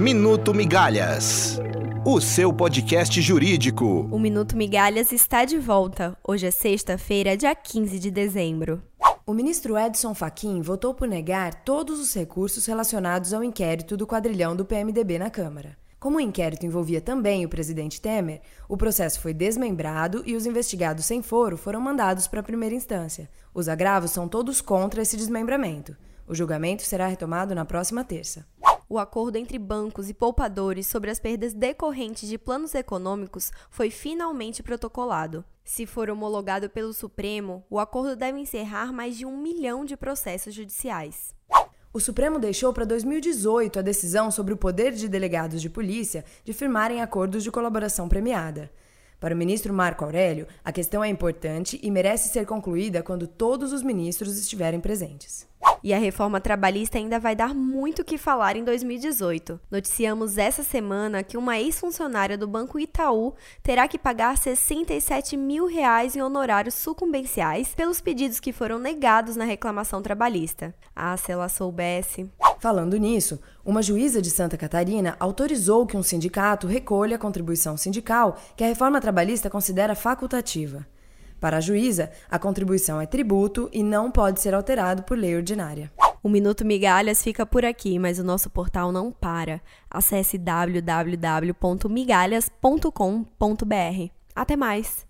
Minuto Migalhas. O seu podcast jurídico. O Minuto Migalhas está de volta. Hoje é sexta-feira, dia 15 de dezembro. O ministro Edson Fachin votou por negar todos os recursos relacionados ao inquérito do quadrilhão do PMDB na Câmara. Como o inquérito envolvia também o presidente Temer, o processo foi desmembrado e os investigados sem foro foram mandados para a primeira instância. Os agravos são todos contra esse desmembramento. O julgamento será retomado na próxima terça. O acordo entre bancos e poupadores sobre as perdas decorrentes de planos econômicos foi finalmente protocolado. Se for homologado pelo Supremo, o acordo deve encerrar mais de um milhão de processos judiciais. O Supremo deixou para 2018 a decisão sobre o poder de delegados de polícia de firmarem acordos de colaboração premiada. Para o ministro Marco Aurélio, a questão é importante e merece ser concluída quando todos os ministros estiverem presentes. E a reforma trabalhista ainda vai dar muito o que falar em 2018. Noticiamos essa semana que uma ex-funcionária do Banco Itaú terá que pagar 67 mil reais em honorários sucumbenciais pelos pedidos que foram negados na reclamação trabalhista. Ah, se ela soubesse. Falando nisso, uma juíza de Santa Catarina autorizou que um sindicato recolha a contribuição sindical que a reforma trabalhista considera facultativa. Para a juíza, a contribuição é tributo e não pode ser alterado por lei ordinária. O Minuto Migalhas fica por aqui, mas o nosso portal não para. Acesse www.migalhas.com.br. Até mais!